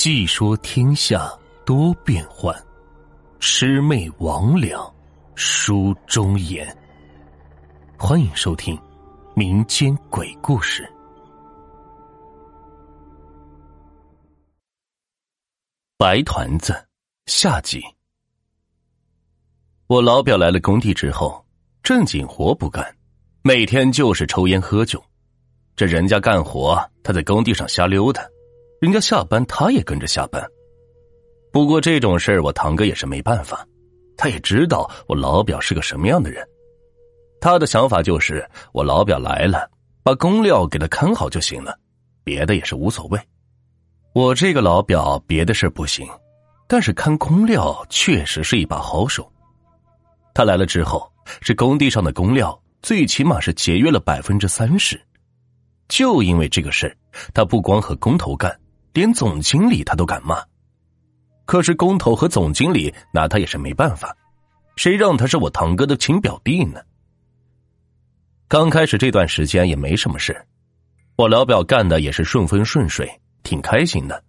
细说天下多变幻，魑魅魍魉书中言。欢迎收听民间鬼故事。白团子下集。我老表来了工地之后，正经活不干，每天就是抽烟喝酒。这人家干活，他在工地上瞎溜达。人家下班，他也跟着下班。不过这种事儿，我堂哥也是没办法。他也知道我老表是个什么样的人，他的想法就是：我老表来了，把工料给他看好就行了，别的也是无所谓。我这个老表别的事不行，但是看工料确实是一把好手。他来了之后，这工地上的工料最起码是节约了百分之三十。就因为这个事，他不光和工头干。连总经理他都敢骂，可是工头和总经理拿他也是没办法，谁让他是我堂哥的亲表弟呢？刚开始这段时间也没什么事，我老表干的也是顺风顺水，挺开心的，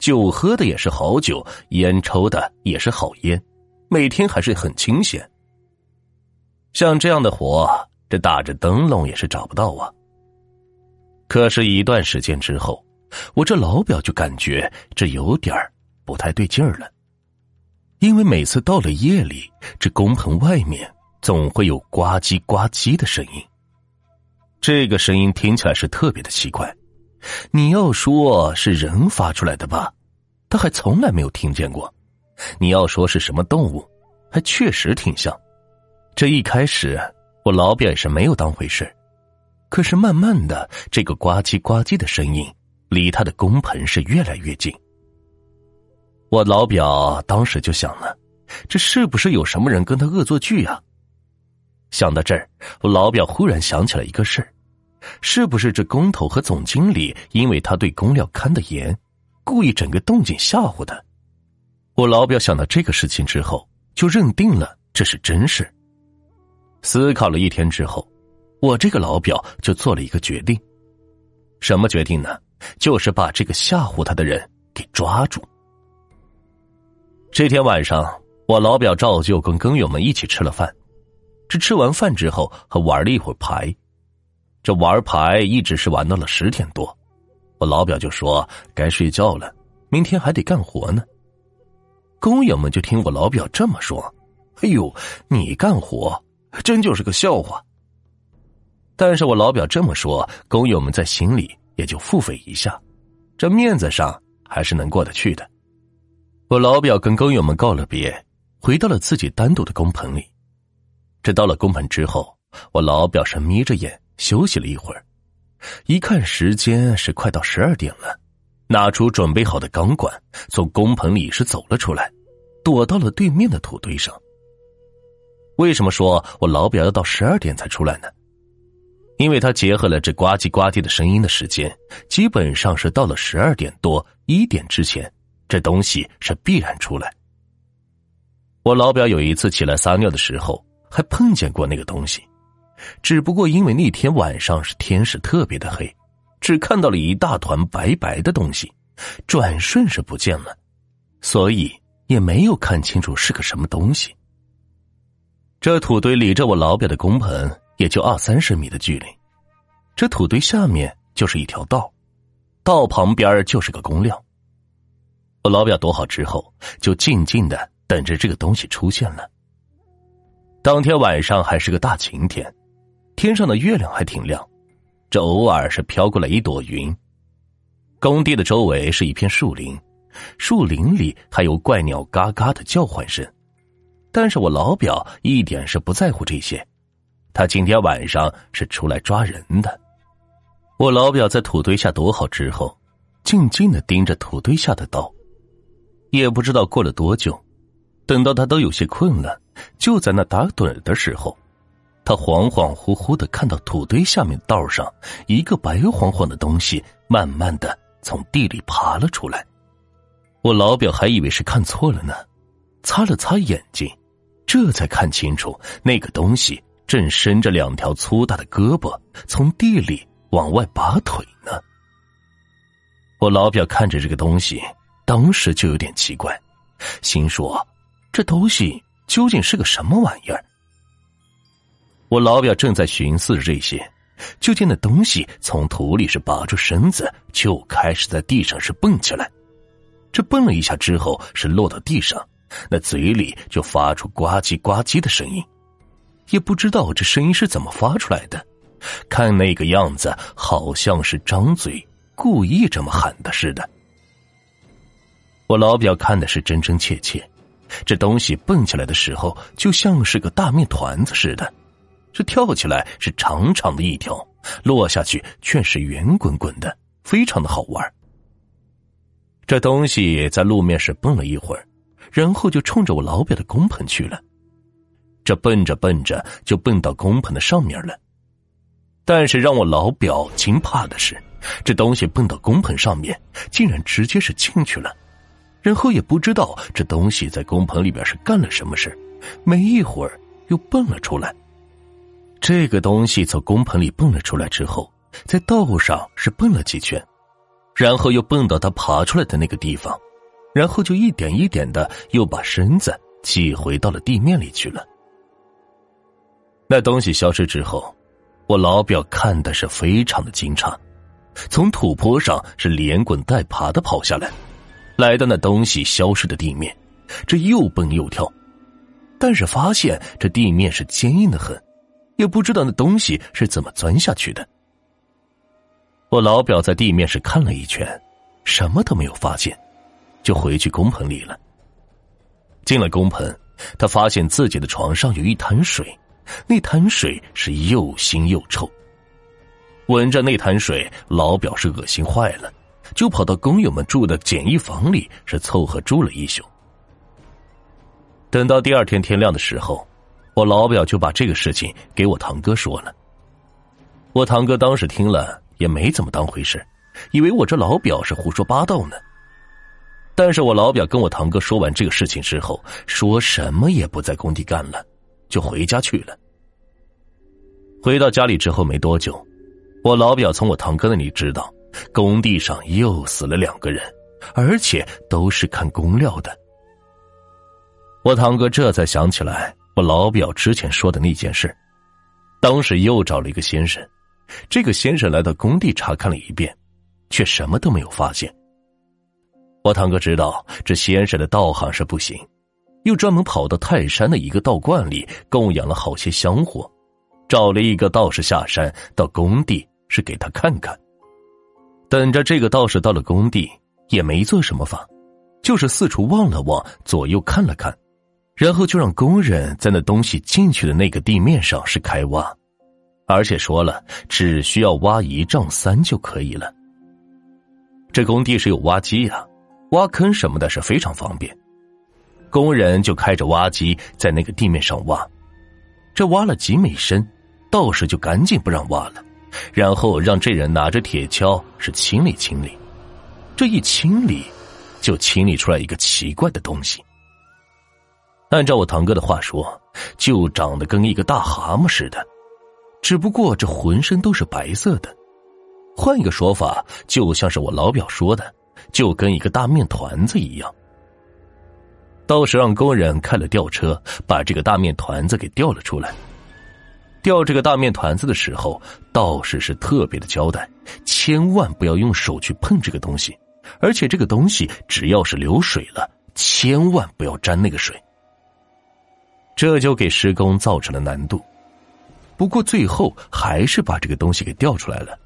酒喝的也是好酒，烟抽的也是好烟，每天还是很清闲。像这样的活，这打着灯笼也是找不到啊。可是，一段时间之后。我这老表就感觉这有点不太对劲儿了，因为每次到了夜里，这工棚外面总会有呱唧呱唧的声音。这个声音听起来是特别的奇怪，你要说是人发出来的吧，他还从来没有听见过；你要说是什么动物，还确实挺像。这一开始，我老表也是没有当回事，可是慢慢的，这个呱唧呱唧的声音。离他的工棚是越来越近。我老表当时就想了，这是不是有什么人跟他恶作剧啊？想到这儿，我老表忽然想起了一个事儿：是不是这工头和总经理因为他对工料看得严，故意整个动静吓唬他？我老表想到这个事情之后，就认定了这是真事。思考了一天之后，我这个老表就做了一个决定。什么决定呢？就是把这个吓唬他的人给抓住。这天晚上，我老表照旧跟工友们一起吃了饭。这吃完饭之后，还玩了一会儿牌。这玩牌一直是玩到了十点多，我老表就说该睡觉了，明天还得干活呢。工友们就听我老表这么说：“哎呦，你干活真就是个笑话。”但是我老表这么说，工友们在心里。也就腹诽一下，这面子上还是能过得去的。我老表跟工友们告了别，回到了自己单独的工棚里。这到了工棚之后，我老表是眯着眼休息了一会儿，一看时间是快到十二点了，拿出准备好的钢管，从工棚里是走了出来，躲到了对面的土堆上。为什么说我老表要到十二点才出来呢？因为他结合了这呱唧呱唧的声音的时间，基本上是到了十二点多一点之前，这东西是必然出来。我老表有一次起来撒尿的时候，还碰见过那个东西，只不过因为那天晚上是天是特别的黑，只看到了一大团白白的东西，转瞬是不见了，所以也没有看清楚是个什么东西。这土堆里着我老表的工棚。也就二三十米的距离，这土堆下面就是一条道，道旁边就是个公料。我老表躲好之后，就静静的等着这个东西出现了。当天晚上还是个大晴天，天上的月亮还挺亮，这偶尔是飘过来一朵云。工地的周围是一片树林，树林里还有怪鸟嘎嘎的叫唤声，但是我老表一点是不在乎这些。他今天晚上是出来抓人的。我老表在土堆下躲好之后，静静的盯着土堆下的刀。也不知道过了多久，等到他都有些困了，就在那打盹的时候，他恍恍惚惚的看到土堆下面道上一个白晃晃的东西，慢慢的从地里爬了出来。我老表还以为是看错了呢，擦了擦眼睛，这才看清楚那个东西。正伸着两条粗大的胳膊，从地里往外拔腿呢。我老表看着这个东西，当时就有点奇怪，心说这东西究竟是个什么玩意儿？我老表正在寻思着这些，就见那东西从土里是拔出身子，就开始在地上是蹦起来。这蹦了一下之后，是落到地上，那嘴里就发出呱唧呱唧的声音，也不知道这声音是怎么发出来的。看那个样子，好像是张嘴故意这么喊的似的。我老表看的是真真切切，这东西蹦起来的时候，就像是个大面团子似的。这跳起来是长长的一条，落下去却是圆滚滚的，非常的好玩。这东西在路面是蹦了一会儿，然后就冲着我老表的工棚去了。这蹦着蹦着就蹦到工棚的上面了。但是让我老表惊怕的是，这东西蹦到工棚上面，竟然直接是进去了，然后也不知道这东西在工棚里边是干了什么事没一会儿又蹦了出来。这个东西从工棚里蹦了出来之后，在道路上是蹦了几圈，然后又蹦到他爬出来的那个地方，然后就一点一点的又把身子挤回到了地面里去了。那东西消失之后，我老表看的是非常的惊诧，从土坡上是连滚带爬的跑下来，来到那东西消失的地面，这又蹦又跳，但是发现这地面是坚硬的很。也不知道那东西是怎么钻下去的。我老表在地面是看了一圈，什么都没有发现，就回去工棚里了。进了工棚，他发现自己的床上有一滩水，那潭水是又腥又臭。闻着那潭水，老表是恶心坏了，就跑到工友们住的简易房里是凑合住了一宿。等到第二天天亮的时候。我老表就把这个事情给我堂哥说了。我堂哥当时听了也没怎么当回事，以为我这老表是胡说八道呢。但是我老表跟我堂哥说完这个事情之后，说什么也不在工地干了，就回家去了。回到家里之后没多久，我老表从我堂哥那里知道，工地上又死了两个人，而且都是看工料的。我堂哥这才想起来。我老表之前说的那件事，当时又找了一个先生，这个先生来到工地查看了一遍，却什么都没有发现。我堂哥知道这先生的道行是不行，又专门跑到泰山的一个道观里供养了好些香火，找了一个道士下山到工地是给他看看。等着这个道士到了工地，也没做什么法，就是四处望了望，左右看了看。然后就让工人在那东西进去的那个地面上是开挖，而且说了只需要挖一丈三就可以了。这工地是有挖机呀，挖坑什么的是非常方便。工人就开着挖机在那个地面上挖，这挖了几米深，道士就赶紧不让挖了，然后让这人拿着铁锹是清理清理。这一清理，就清理出来一个奇怪的东西。按照我堂哥的话说，就长得跟一个大蛤蟆似的，只不过这浑身都是白色的。换一个说法，就像是我老表说的，就跟一个大面团子一样。道士让工人开了吊车，把这个大面团子给吊了出来。吊这个大面团子的时候，道士是特别的交代，千万不要用手去碰这个东西，而且这个东西只要是流水了，千万不要沾那个水。这就给施工造成了难度，不过最后还是把这个东西给调出来了。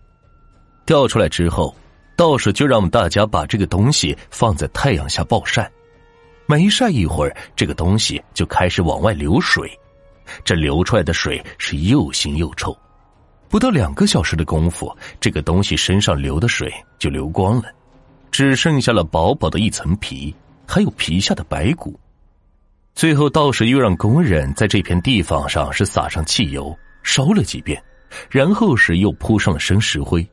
调出来之后，道士就让大家把这个东西放在太阳下暴晒，没晒一会儿，这个东西就开始往外流水。这流出来的水是又腥又臭，不到两个小时的功夫，这个东西身上流的水就流光了，只剩下了薄薄的一层皮，还有皮下的白骨。最后，道士又让工人在这片地方上是撒上汽油烧了几遍，然后是又铺上了生石灰，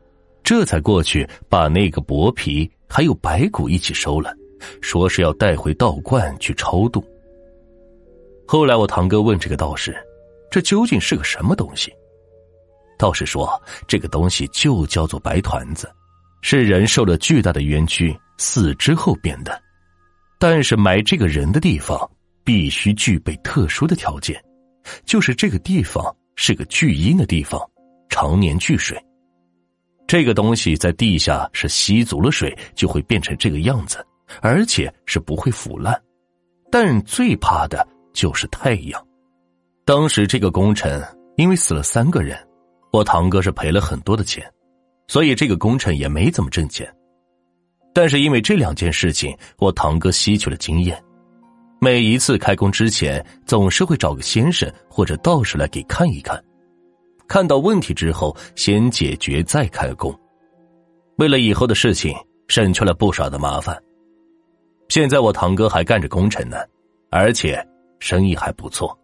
这才过去把那个薄皮还有白骨一起收了，说是要带回道观去超度。后来我堂哥问这个道士，这究竟是个什么东西？道士说，这个东西就叫做白团子，是人受了巨大的冤屈死之后变的，但是埋这个人的地方必须具备特殊的条件，就是这个地方是个聚阴的地方，常年聚水。这个东西在地下是吸足了水就会变成这个样子，而且是不会腐烂。但最怕的就是太阳。当时这个工程因为死了三个人，我堂哥是赔了很多的钱，所以这个工程也没怎么挣钱。但是因为这两件事情，我堂哥吸取了经验，每一次开工之前，总是会找个先生或者道士来给看一看，看到问题之后先解决再开工。为了以后的事情，省去了不少的麻烦。现在我堂哥还干着工程呢，而且生意还不错。